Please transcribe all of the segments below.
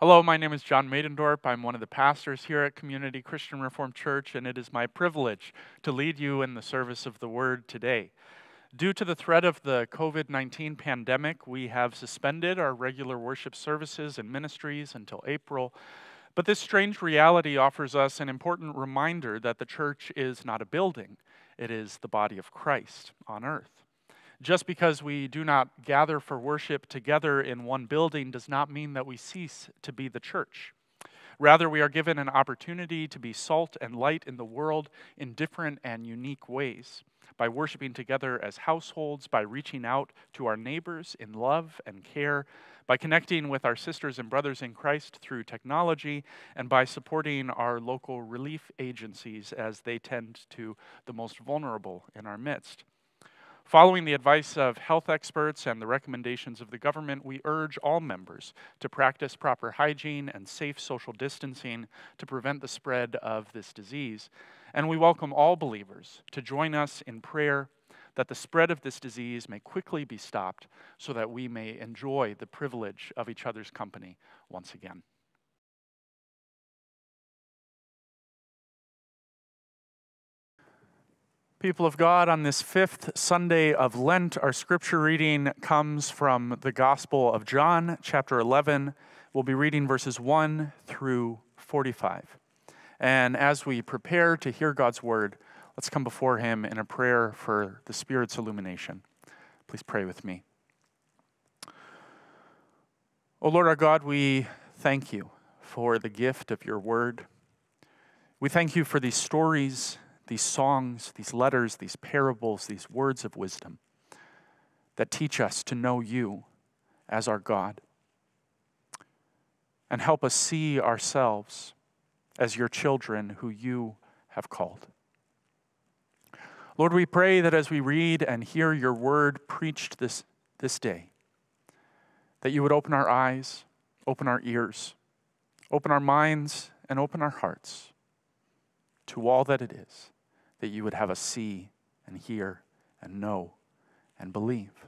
Hello, my name is John Maidendorp. I'm one of the pastors here at Community Christian Reformed Church, and it is my privilege to lead you in the service of the Word today. Due to the threat of the COVID 19 pandemic, we have suspended our regular worship services and ministries until April. But this strange reality offers us an important reminder that the church is not a building, it is the body of Christ on earth. Just because we do not gather for worship together in one building does not mean that we cease to be the church. Rather, we are given an opportunity to be salt and light in the world in different and unique ways by worshiping together as households, by reaching out to our neighbors in love and care, by connecting with our sisters and brothers in Christ through technology, and by supporting our local relief agencies as they tend to the most vulnerable in our midst. Following the advice of health experts and the recommendations of the government, we urge all members to practice proper hygiene and safe social distancing to prevent the spread of this disease. And we welcome all believers to join us in prayer that the spread of this disease may quickly be stopped so that we may enjoy the privilege of each other's company once again. People of God, on this fifth Sunday of Lent, our scripture reading comes from the Gospel of John, chapter 11. We'll be reading verses 1 through 45. And as we prepare to hear God's word, let's come before Him in a prayer for the Spirit's illumination. Please pray with me. O Lord our God, we thank you for the gift of your word. We thank you for these stories these songs, these letters, these parables, these words of wisdom that teach us to know you as our God and help us see ourselves as your children who you have called. Lord, we pray that as we read and hear your word preached this, this day, that you would open our eyes, open our ears, open our minds, and open our hearts to all that it is that you would have us see and hear and know and believe.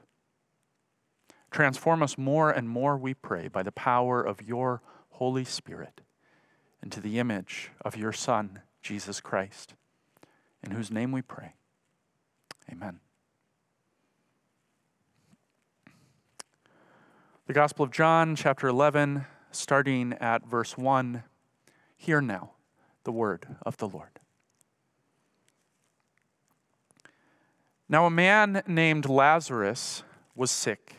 Transform us more and more, we pray, by the power of your Holy Spirit into the image of your Son, Jesus Christ, in whose name we pray. Amen. The Gospel of John, chapter 11, starting at verse 1. Hear now the word of the Lord. Now, a man named Lazarus was sick.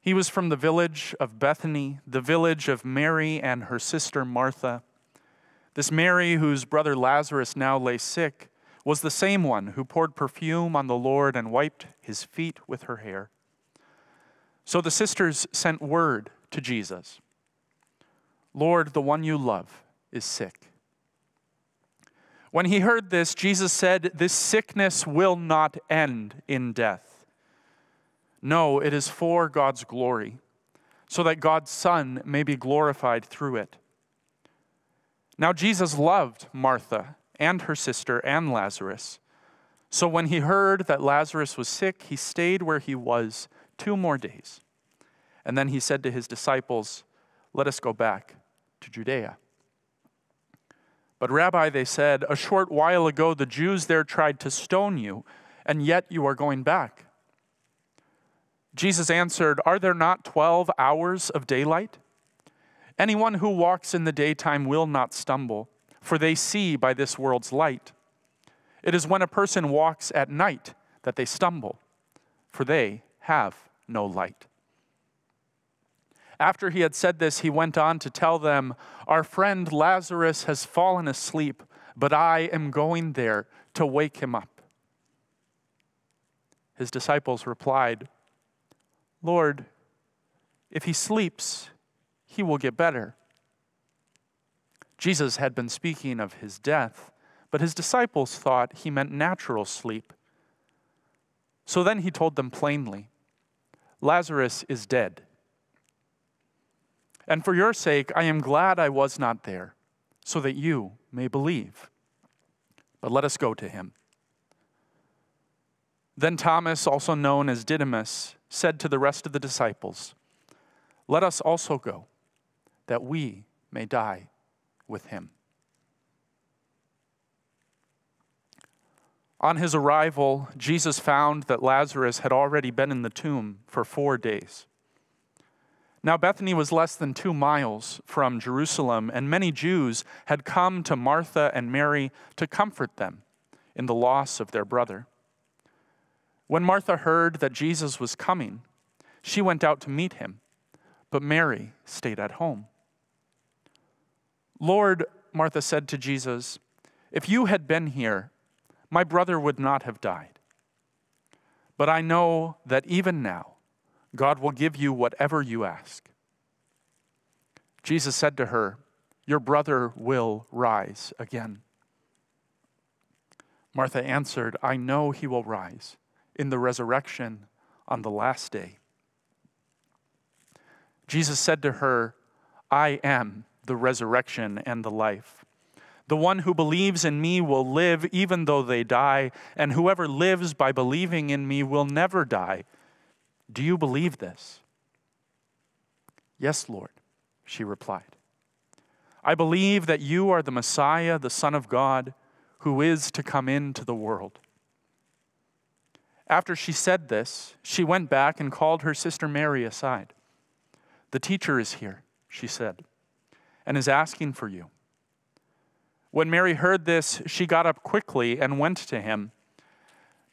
He was from the village of Bethany, the village of Mary and her sister Martha. This Mary, whose brother Lazarus now lay sick, was the same one who poured perfume on the Lord and wiped his feet with her hair. So the sisters sent word to Jesus Lord, the one you love is sick. When he heard this, Jesus said, This sickness will not end in death. No, it is for God's glory, so that God's Son may be glorified through it. Now, Jesus loved Martha and her sister and Lazarus. So when he heard that Lazarus was sick, he stayed where he was two more days. And then he said to his disciples, Let us go back to Judea. But, Rabbi, they said, a short while ago the Jews there tried to stone you, and yet you are going back. Jesus answered, Are there not 12 hours of daylight? Anyone who walks in the daytime will not stumble, for they see by this world's light. It is when a person walks at night that they stumble, for they have no light. After he had said this, he went on to tell them, Our friend Lazarus has fallen asleep, but I am going there to wake him up. His disciples replied, Lord, if he sleeps, he will get better. Jesus had been speaking of his death, but his disciples thought he meant natural sleep. So then he told them plainly Lazarus is dead and for your sake, I am glad I was not there, so that you may believe. But let us go to him. Then Thomas, also known as Didymus, said to the rest of the disciples, Let us also go, that we may die with him. On his arrival, Jesus found that Lazarus had already been in the tomb for four days. Now, Bethany was less than two miles from Jerusalem, and many Jews had come to Martha and Mary to comfort them in the loss of their brother. When Martha heard that Jesus was coming, she went out to meet him, but Mary stayed at home. Lord, Martha said to Jesus, if you had been here, my brother would not have died. But I know that even now, God will give you whatever you ask. Jesus said to her, Your brother will rise again. Martha answered, I know he will rise in the resurrection on the last day. Jesus said to her, I am the resurrection and the life. The one who believes in me will live even though they die, and whoever lives by believing in me will never die. Do you believe this? Yes, Lord, she replied. I believe that you are the Messiah, the Son of God, who is to come into the world. After she said this, she went back and called her sister Mary aside. The teacher is here, she said, and is asking for you. When Mary heard this, she got up quickly and went to him.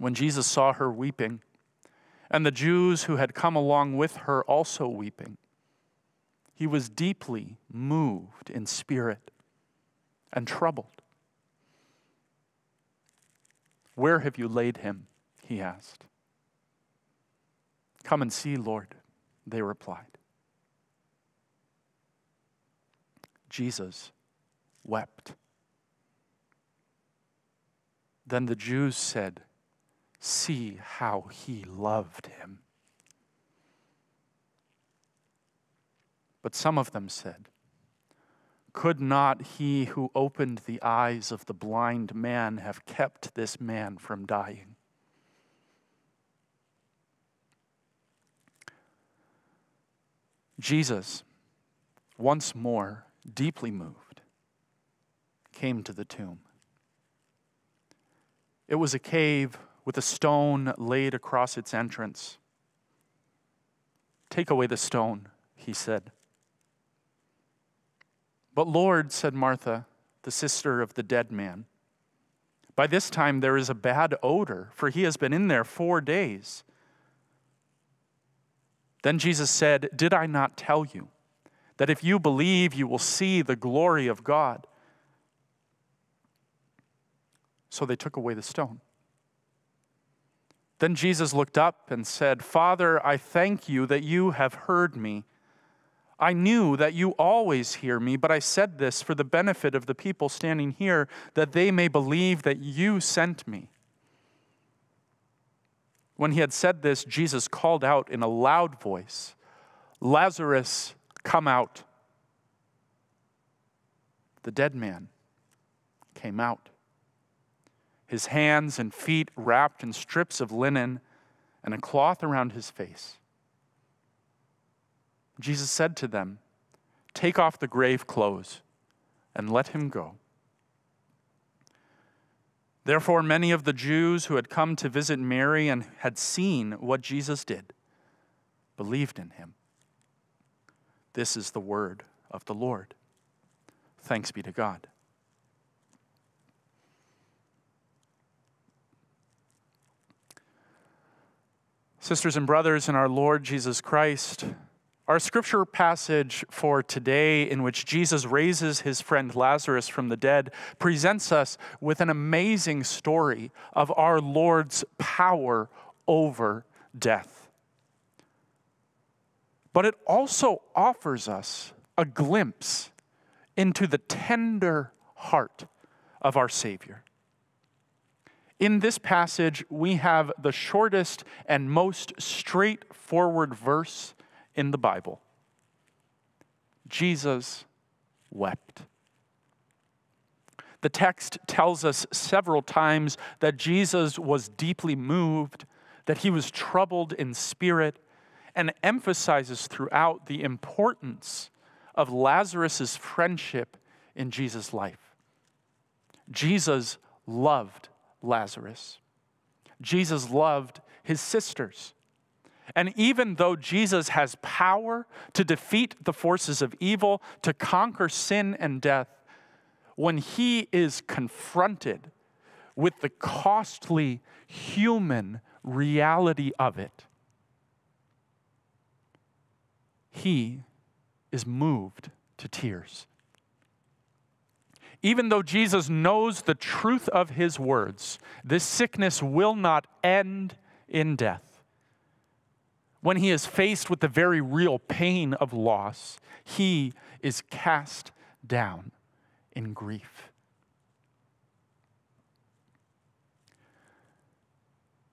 When Jesus saw her weeping, and the Jews who had come along with her also weeping, he was deeply moved in spirit and troubled. Where have you laid him? He asked. Come and see, Lord, they replied. Jesus wept. Then the Jews said, see how he loved him. But some of them said, Could not he who opened the eyes of the blind man have kept this man from dying? Jesus, once more deeply moved, came to the tomb. It was a cave with a stone laid across its entrance. Take away the stone, he said. But Lord, said Martha, the sister of the dead man, by this time there is a bad odor, for he has been in there four days. Then Jesus said, Did I not tell you that if you believe, you will see the glory of God? So they took away the stone. Then Jesus looked up and said, Father, I thank you that you have heard me. I knew that you always hear me, but I said this for the benefit of the people standing here, that they may believe that you sent me. When he had said this, Jesus called out in a loud voice, Lazarus, come out. The dead man came out his hands and feet wrapped in strips of linen and a cloth around his face. Jesus said to them, Take off the grave clothes and let him go. Therefore, many of the Jews who had come to visit Mary and had seen what Jesus did believed in him. This is the word of the Lord. Thanks be to God. Sisters and brothers in our Lord Jesus Christ, our scripture passage for today, in which Jesus raises his friend Lazarus from the dead, presents us with an amazing story of our Lord's power over death. but it also offers us a glimpse into the tender heart of our Savior. In this passage, we have the shortest and most straightforward verse in the Bible Jesus wept. The text tells us several times that Jesus was deeply moved, that he was troubled in spirit, and emphasizes throughout the importance of Lazarus' friendship in Jesus' life. Jesus loved Lazarus. Jesus loved his sisters. And even though Jesus has power to defeat the forces of evil, to conquer sin and death, when he is confronted with the costly human reality of it, he is moved to tears. Even though Jesus knows the truth of his words, this sickness will not end in death. When he is faced with the very real pain of loss, he is cast down in grief.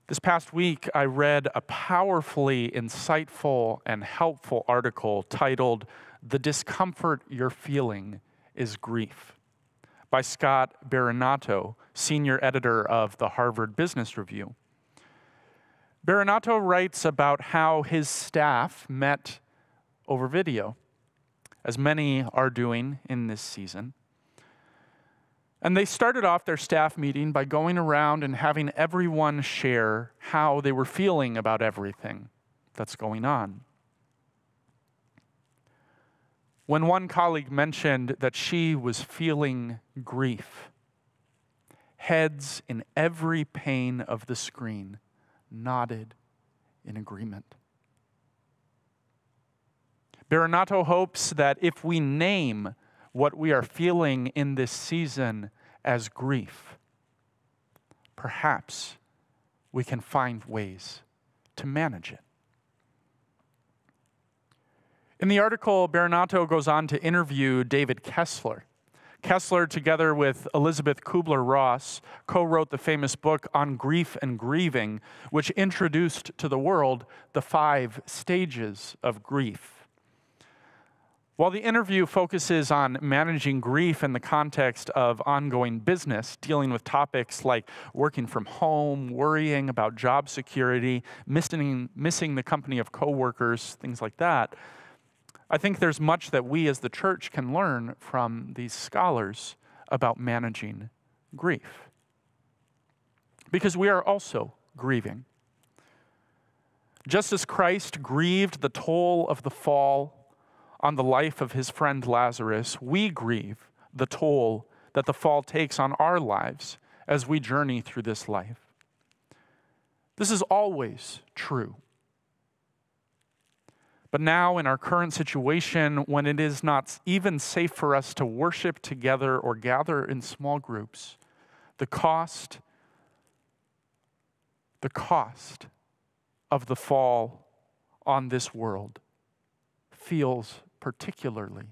This past week, I read a powerfully insightful and helpful article titled, The Discomfort You're Feeling is Grief by Scott Berinato, senior editor of the Harvard Business Review. Berinato writes about how his staff met over video, as many are doing in this season. And they started off their staff meeting by going around and having everyone share how they were feeling about everything that's going on. When one colleague mentioned that she was feeling grief, heads in every pane of the screen nodded in agreement. Berinato hopes that if we name what we are feeling in this season as grief, perhaps we can find ways to manage it. In the article, Berinato goes on to interview David Kessler. Kessler, together with Elizabeth Kubler Ross, co wrote the famous book On Grief and Grieving, which introduced to the world the five stages of grief. While the interview focuses on managing grief in the context of ongoing business, dealing with topics like working from home, worrying about job security, missing, missing the company of coworkers, things like that, I think there's much that we as the church can learn from these scholars about managing grief. Because we are also grieving. Just as Christ grieved the toll of the fall on the life of his friend Lazarus, we grieve the toll that the fall takes on our lives as we journey through this life. This is always true. But now, in our current situation, when it is not even safe for us to worship together or gather in small groups, the cost, the cost of the fall on this world feels particularly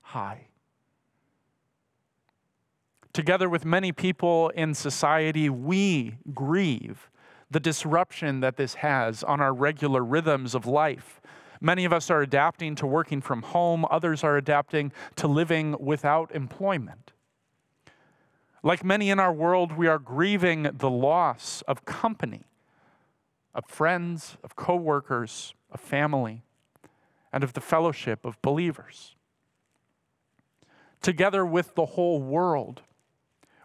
high. Together with many people in society, we grieve the disruption that this has on our regular rhythms of life Many of us are adapting to working from home, others are adapting to living without employment. Like many in our world, we are grieving the loss of company, of friends, of coworkers, of family, and of the fellowship of believers. Together with the whole world,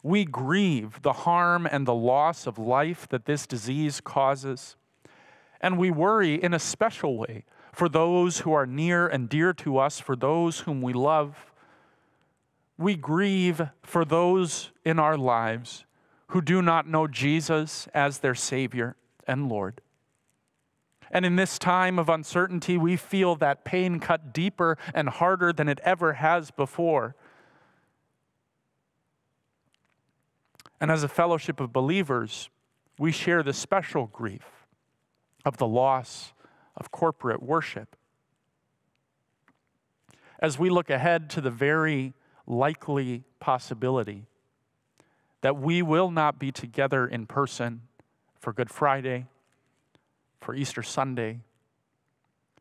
we grieve the harm and the loss of life that this disease causes. And we worry in a special way for those who are near and dear to us, for those whom we love. We grieve for those in our lives who do not know Jesus as their Savior and Lord. And in this time of uncertainty, we feel that pain cut deeper and harder than it ever has before. And as a fellowship of believers, we share the special grief of the loss of corporate worship. as we look ahead to the very likely possibility that we will not be together in person for Good Friday, for Easter Sunday,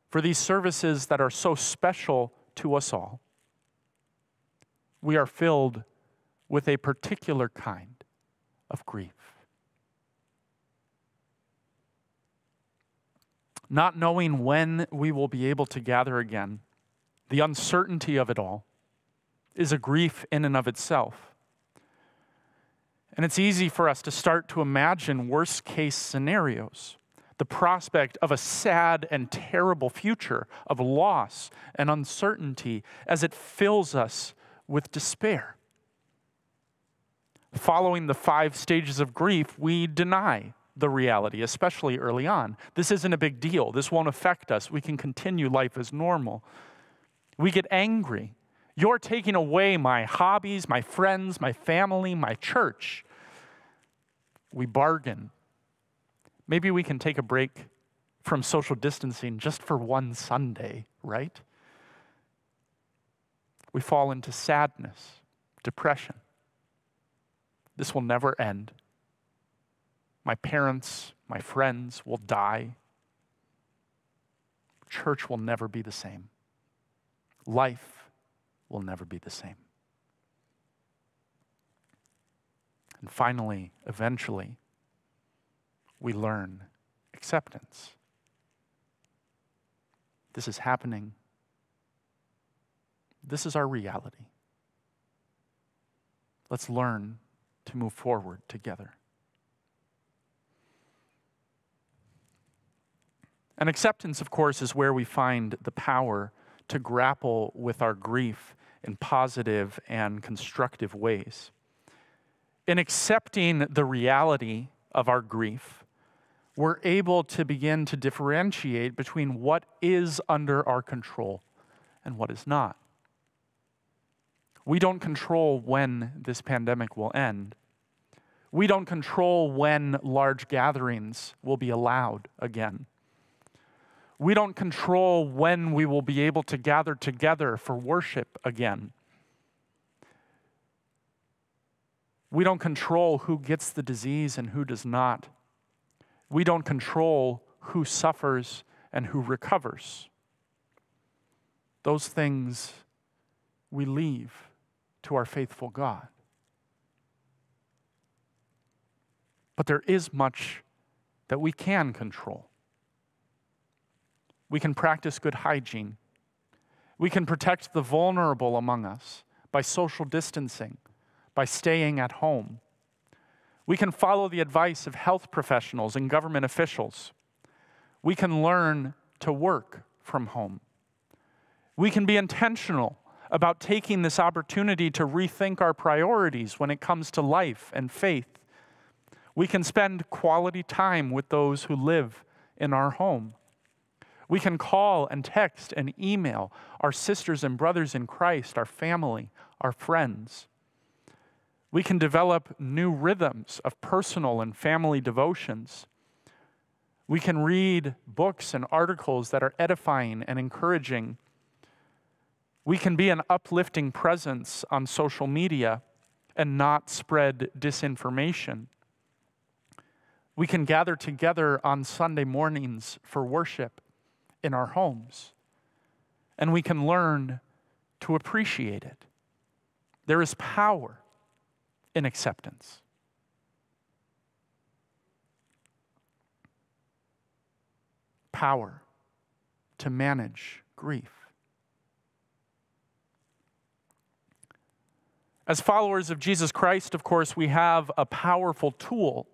for these services that are so special to us all, we are filled with a particular kind of grief. Not knowing when we will be able to gather again, the uncertainty of it all, is a grief in and of itself. And it's easy for us to start to imagine worst case scenarios the prospect of a sad and terrible future of loss and uncertainty as it fills us with despair. Following the five stages of grief, we deny the reality, especially early on. This isn't a big deal. This won't affect us. We can continue life as normal. We get angry. You're taking away my hobbies, my friends, my family, my church. We bargain Maybe we can take a break from social distancing just for one Sunday, right? We fall into sadness, depression. This will never end. My parents, my friends will die. Church will never be the same. Life will never be the same. And finally, eventually, we learn acceptance. This is happening. This is our reality. Let's learn to move forward together. And acceptance, of course, is where we find the power to grapple with our grief in positive and constructive ways. In accepting the reality of our grief, we're able to begin to differentiate between what is under our control and what is not. We don't control when this pandemic will end. We don't control when large gatherings will be allowed again. We don't control when we will be able to gather together for worship again. We don't control who gets the disease and who does not. We don't control who suffers and who recovers. Those things we leave to our faithful God. But there is much that we can control. We can practice good hygiene. We can protect the vulnerable among us by social distancing, by staying at home. We can follow the advice of health professionals and government officials. We can learn to work from home. We can be intentional about taking this opportunity to rethink our priorities when it comes to life and faith. We can spend quality time with those who live in our home. We can call and text and email our sisters and brothers in Christ, our family, our friends. We can develop new rhythms of personal and family devotions. We can read books and articles that are edifying and encouraging. We can be an uplifting presence on social media and not spread disinformation. We can gather together on Sunday mornings for worship in our homes, and we can learn to appreciate it. There is power in acceptance. Power to manage grief. As followers of Jesus Christ, of course, we have a powerful tool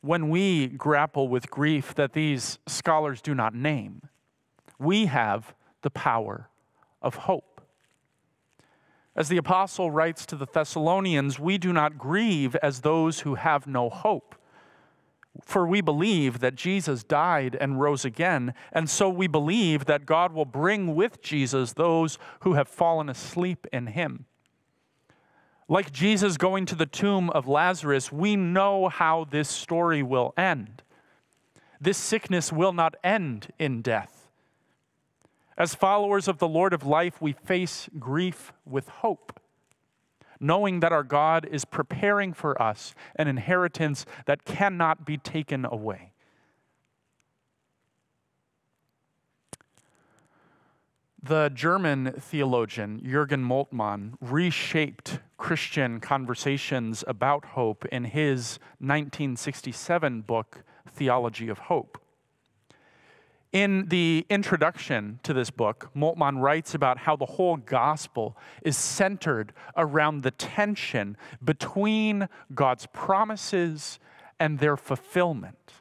when we grapple with grief that these scholars do not name. We have the power of hope. As the apostle writes to the Thessalonians, we do not grieve as those who have no hope. For we believe that Jesus died and rose again, and so we believe that God will bring with Jesus those who have fallen asleep in him. Like Jesus going to the tomb of Lazarus, we know how this story will end. This sickness will not end in death. As followers of the Lord of life, we face grief with hope, knowing that our God is preparing for us an inheritance that cannot be taken away. The German theologian Jürgen Moltmann reshaped Christian conversations about hope in his 1967 book, Theology of Hope. In the introduction to this book, Moltmann writes about how the whole gospel is centered around the tension between God's promises and their fulfillment,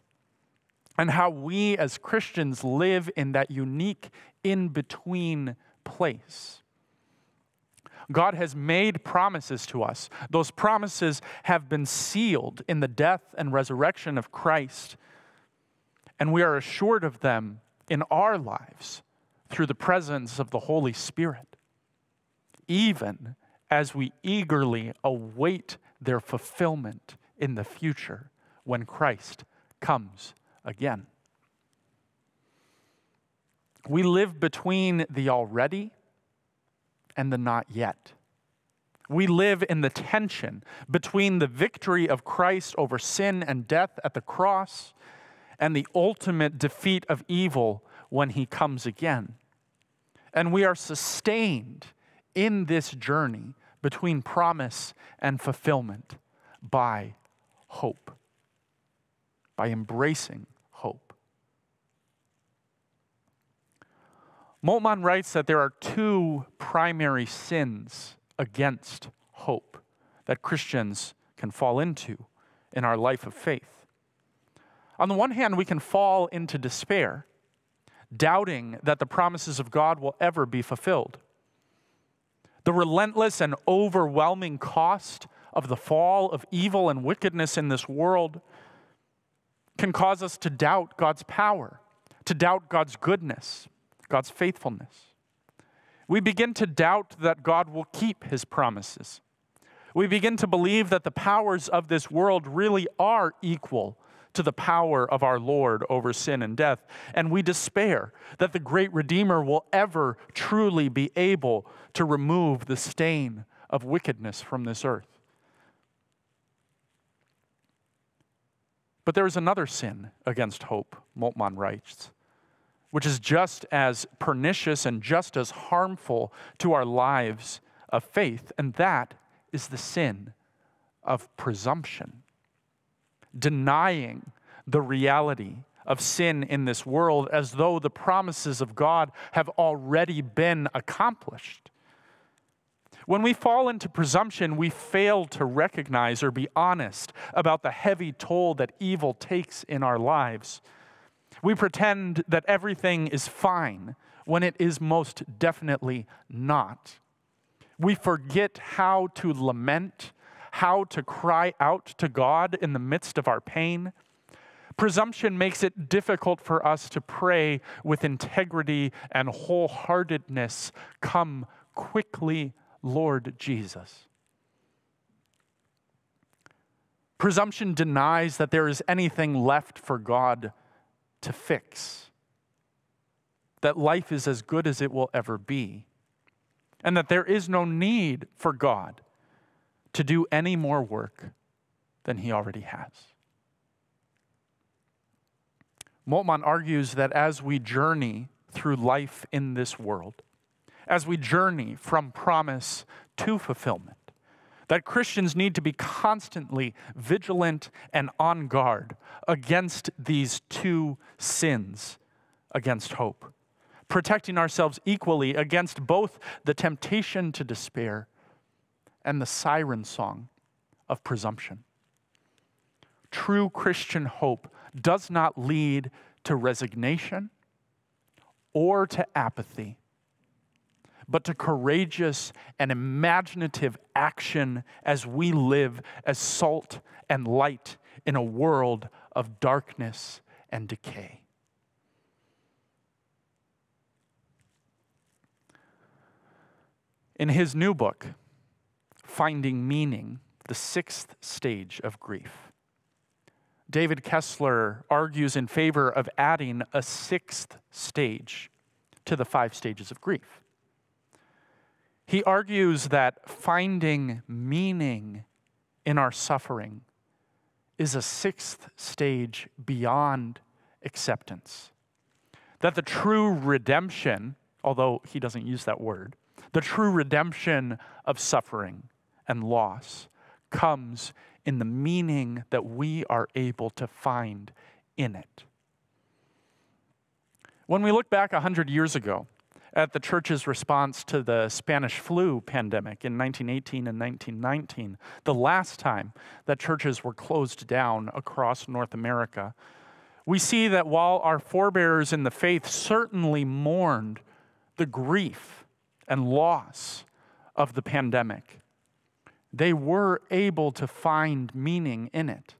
and how we as Christians live in that unique in between place. God has made promises to us. Those promises have been sealed in the death and resurrection of Christ and we are assured of them in our lives through the presence of the Holy Spirit, even as we eagerly await their fulfillment in the future when Christ comes again. We live between the already and the not yet. We live in the tension between the victory of Christ over sin and death at the cross and the ultimate defeat of evil when he comes again. And we are sustained in this journey between promise and fulfillment by hope, by embracing hope. Moltmann writes that there are two primary sins against hope that Christians can fall into in our life of faith. On the one hand, we can fall into despair, doubting that the promises of God will ever be fulfilled. The relentless and overwhelming cost of the fall of evil and wickedness in this world can cause us to doubt God's power, to doubt God's goodness, God's faithfulness. We begin to doubt that God will keep his promises. We begin to believe that the powers of this world really are equal to the power of our Lord over sin and death. And we despair that the great Redeemer will ever truly be able to remove the stain of wickedness from this earth. But there is another sin against hope, Moltmann writes, which is just as pernicious and just as harmful to our lives of faith, and that is the sin of presumption denying the reality of sin in this world as though the promises of God have already been accomplished. When we fall into presumption, we fail to recognize or be honest about the heavy toll that evil takes in our lives. We pretend that everything is fine when it is most definitely not. We forget how to lament how to cry out to God in the midst of our pain. Presumption makes it difficult for us to pray with integrity and wholeheartedness. Come quickly, Lord Jesus. Presumption denies that there is anything left for God to fix, that life is as good as it will ever be, and that there is no need for God to do any more work than he already has. Moltmann argues that as we journey through life in this world, as we journey from promise to fulfillment, that Christians need to be constantly vigilant and on guard against these two sins against hope, protecting ourselves equally against both the temptation to despair and the siren song of presumption. True Christian hope does not lead to resignation or to apathy, but to courageous and imaginative action as we live as salt and light in a world of darkness and decay. In his new book, finding meaning, the sixth stage of grief. David Kessler argues in favor of adding a sixth stage to the five stages of grief. He argues that finding meaning in our suffering is a sixth stage beyond acceptance. That the true redemption, although he doesn't use that word, the true redemption of suffering and loss comes in the meaning that we are able to find in it. When we look back 100 years ago at the church's response to the Spanish flu pandemic in 1918 and 1919, the last time that churches were closed down across North America, we see that while our forebears in the faith certainly mourned the grief and loss of the pandemic, they were able to find meaning in it.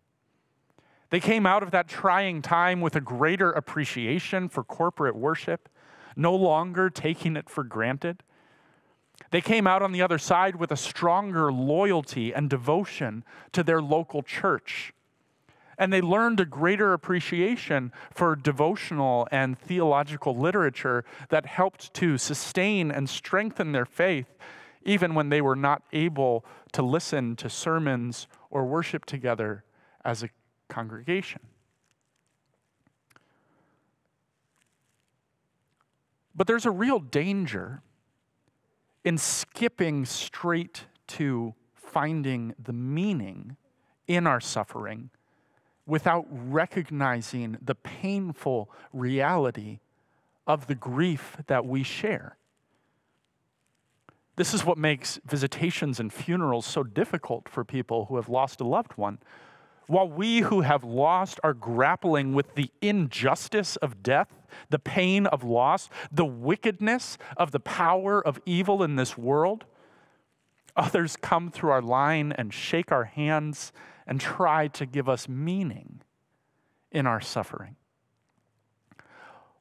They came out of that trying time with a greater appreciation for corporate worship, no longer taking it for granted. They came out on the other side with a stronger loyalty and devotion to their local church. And they learned a greater appreciation for devotional and theological literature that helped to sustain and strengthen their faith, even when they were not able to listen to sermons or worship together as a congregation. But there's a real danger in skipping straight to finding the meaning in our suffering without recognizing the painful reality of the grief that we share. This is what makes visitations and funerals so difficult for people who have lost a loved one while we who have lost are grappling with the injustice of death, the pain of loss, the wickedness of the power of evil in this world, others come through our line and shake our hands and try to give us meaning in our suffering.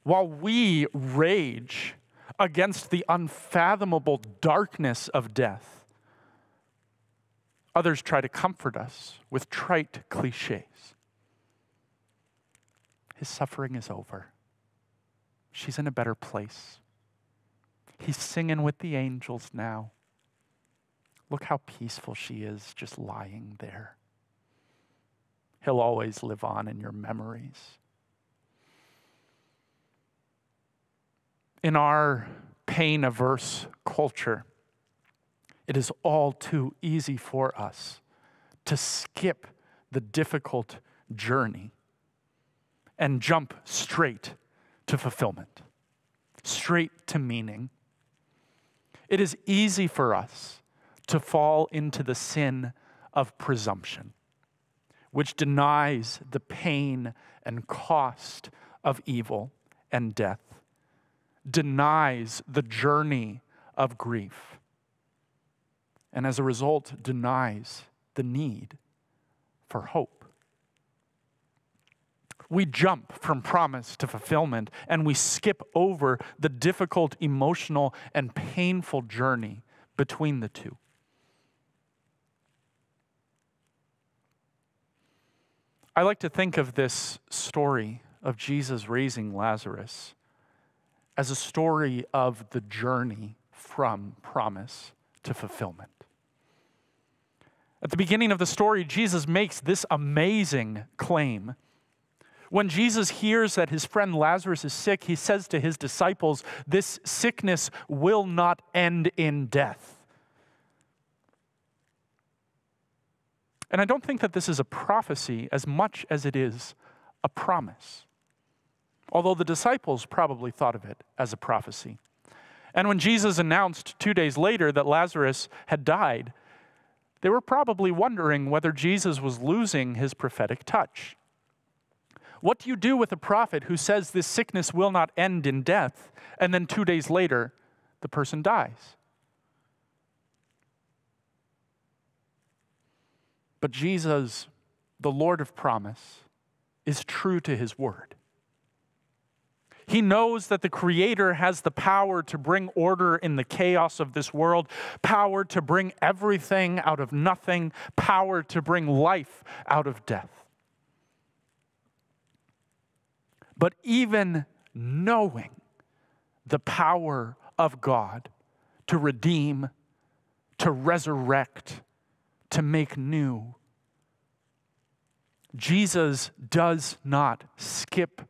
While we rage against the unfathomable darkness of death, Others try to comfort us with trite cliches. His suffering is over. She's in a better place. He's singing with the angels now. Look how peaceful she is just lying there. He'll always live on in your memories. In our pain averse culture, it is all too easy for us to skip the difficult journey and jump straight to fulfillment, straight to meaning. It is easy for us to fall into the sin of presumption, which denies the pain and cost of evil and death, denies the journey of grief and as a result denies the need for hope. We jump from promise to fulfillment and we skip over the difficult, emotional, and painful journey between the two. I like to think of this story of Jesus raising Lazarus as a story of the journey from promise to fulfillment. At the beginning of the story, Jesus makes this amazing claim. When Jesus hears that his friend Lazarus is sick, he says to his disciples, This sickness will not end in death. And I don't think that this is a prophecy as much as it is a promise. Although the disciples probably thought of it as a prophecy. And when Jesus announced two days later that Lazarus had died, they were probably wondering whether Jesus was losing his prophetic touch. What do you do with a prophet who says this sickness will not end in death, and then two days later, the person dies? But Jesus, the Lord of promise, is true to his word. He knows that the Creator has the power to bring order in the chaos of this world, power to bring everything out of nothing, power to bring life out of death. But even knowing the power of God to redeem, to resurrect, to make new. Jesus does not skip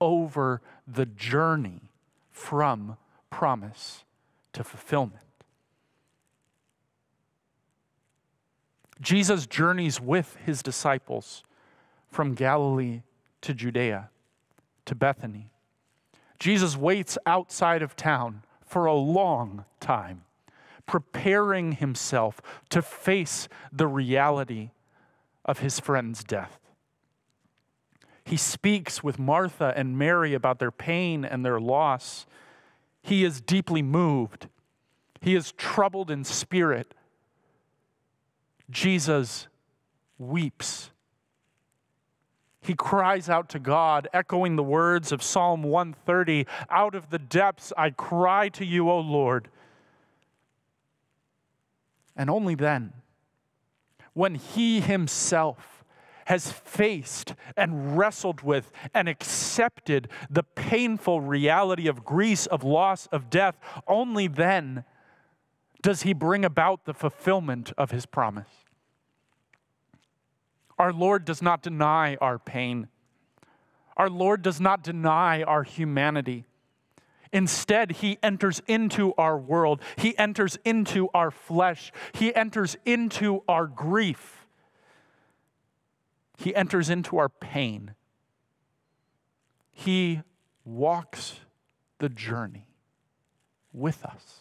over the journey from promise to fulfillment. Jesus journeys with his disciples from Galilee to Judea to Bethany. Jesus waits outside of town for a long time, preparing himself to face the reality of his friend's death. He speaks with Martha and Mary about their pain and their loss. He is deeply moved. He is troubled in spirit. Jesus weeps. He cries out to God, echoing the words of Psalm 130 Out of the depths I cry to you, O Lord. And only then, when he himself has faced and wrestled with and accepted the painful reality of grief, of loss, of death, only then does he bring about the fulfillment of his promise. Our Lord does not deny our pain. Our Lord does not deny our humanity. Instead, he enters into our world. He enters into our flesh. He enters into our grief. He enters into our pain. He walks the journey with us.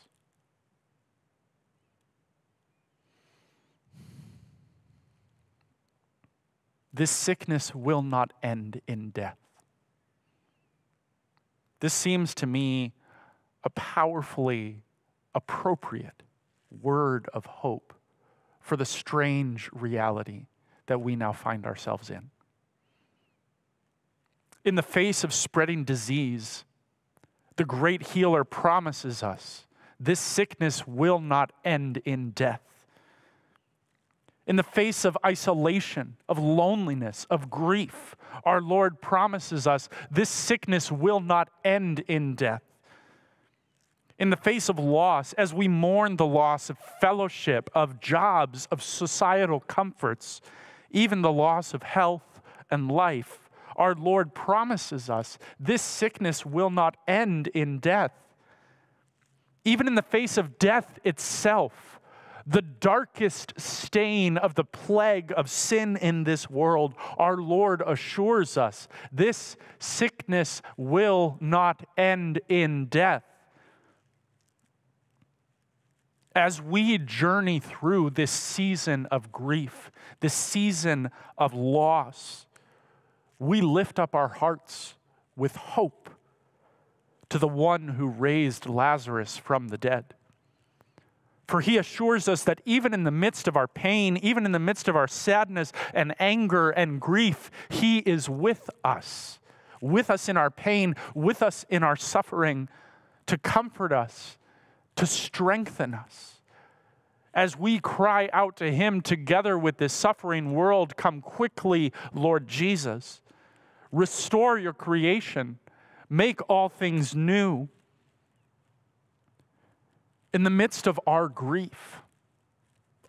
This sickness will not end in death. This seems to me a powerfully appropriate word of hope for the strange reality that we now find ourselves in. In the face of spreading disease, the great healer promises us this sickness will not end in death. In the face of isolation, of loneliness, of grief, our Lord promises us this sickness will not end in death in the face of loss, as we mourn the loss of fellowship, of jobs, of societal comforts, even the loss of health and life, our Lord promises us this sickness will not end in death. Even in the face of death itself, the darkest stain of the plague of sin in this world, our Lord assures us this sickness will not end in death as we journey through this season of grief, this season of loss, we lift up our hearts with hope to the one who raised Lazarus from the dead. For he assures us that even in the midst of our pain, even in the midst of our sadness and anger and grief, he is with us, with us in our pain, with us in our suffering, to comfort us to strengthen us. As we cry out to Him together with this suffering world, come quickly, Lord Jesus. Restore your creation, make all things new. In the midst of our grief,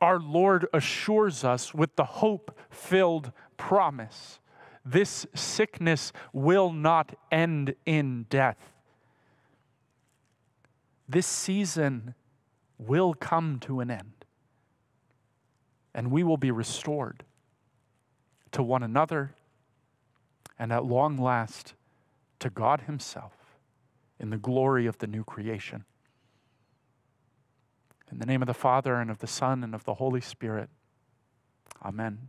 our Lord assures us with the hope filled promise this sickness will not end in death this season will come to an end. And we will be restored to one another and at long last to God Himself in the glory of the new creation. In the name of the Father, and of the Son, and of the Holy Spirit. Amen.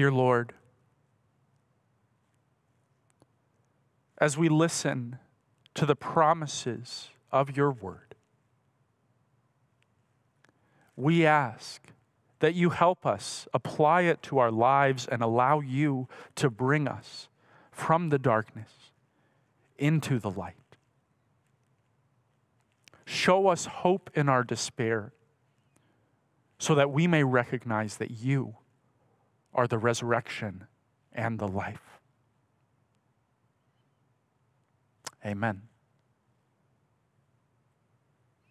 Dear Lord, as we listen to the promises of your word, we ask that you help us apply it to our lives and allow you to bring us from the darkness into the light. Show us hope in our despair so that we may recognize that you are the resurrection and the life. Amen.